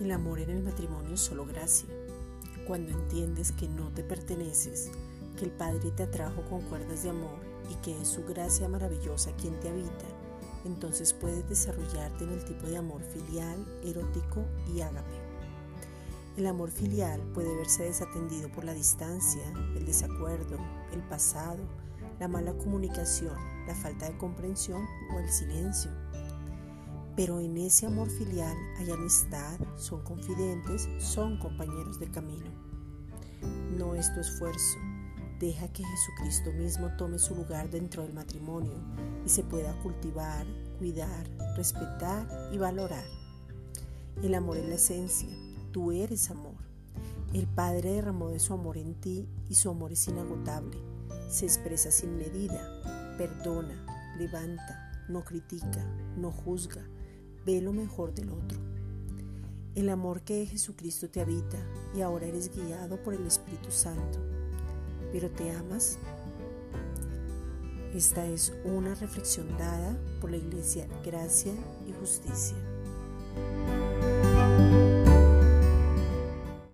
El amor en el matrimonio es solo gracia. Cuando entiendes que no te perteneces, que el Padre te atrajo con cuerdas de amor y que es su gracia maravillosa quien te habita, entonces puedes desarrollarte en el tipo de amor filial, erótico y ágape. El amor filial puede verse desatendido por la distancia, el desacuerdo, el pasado, la mala comunicación, la falta de comprensión o el silencio. Pero en ese amor filial hay amistad, son confidentes, son compañeros de camino. No es tu esfuerzo, deja que Jesucristo mismo tome su lugar dentro del matrimonio y se pueda cultivar, cuidar, respetar y valorar. El amor es la esencia, tú eres amor. El Padre derramó de su amor en ti y su amor es inagotable. Se expresa sin medida, perdona, levanta, no critica, no juzga, ve lo mejor del otro. El amor que Jesucristo te habita y ahora eres guiado por el Espíritu Santo. ¿Pero te amas? Esta es una reflexión dada por la Iglesia Gracia y Justicia.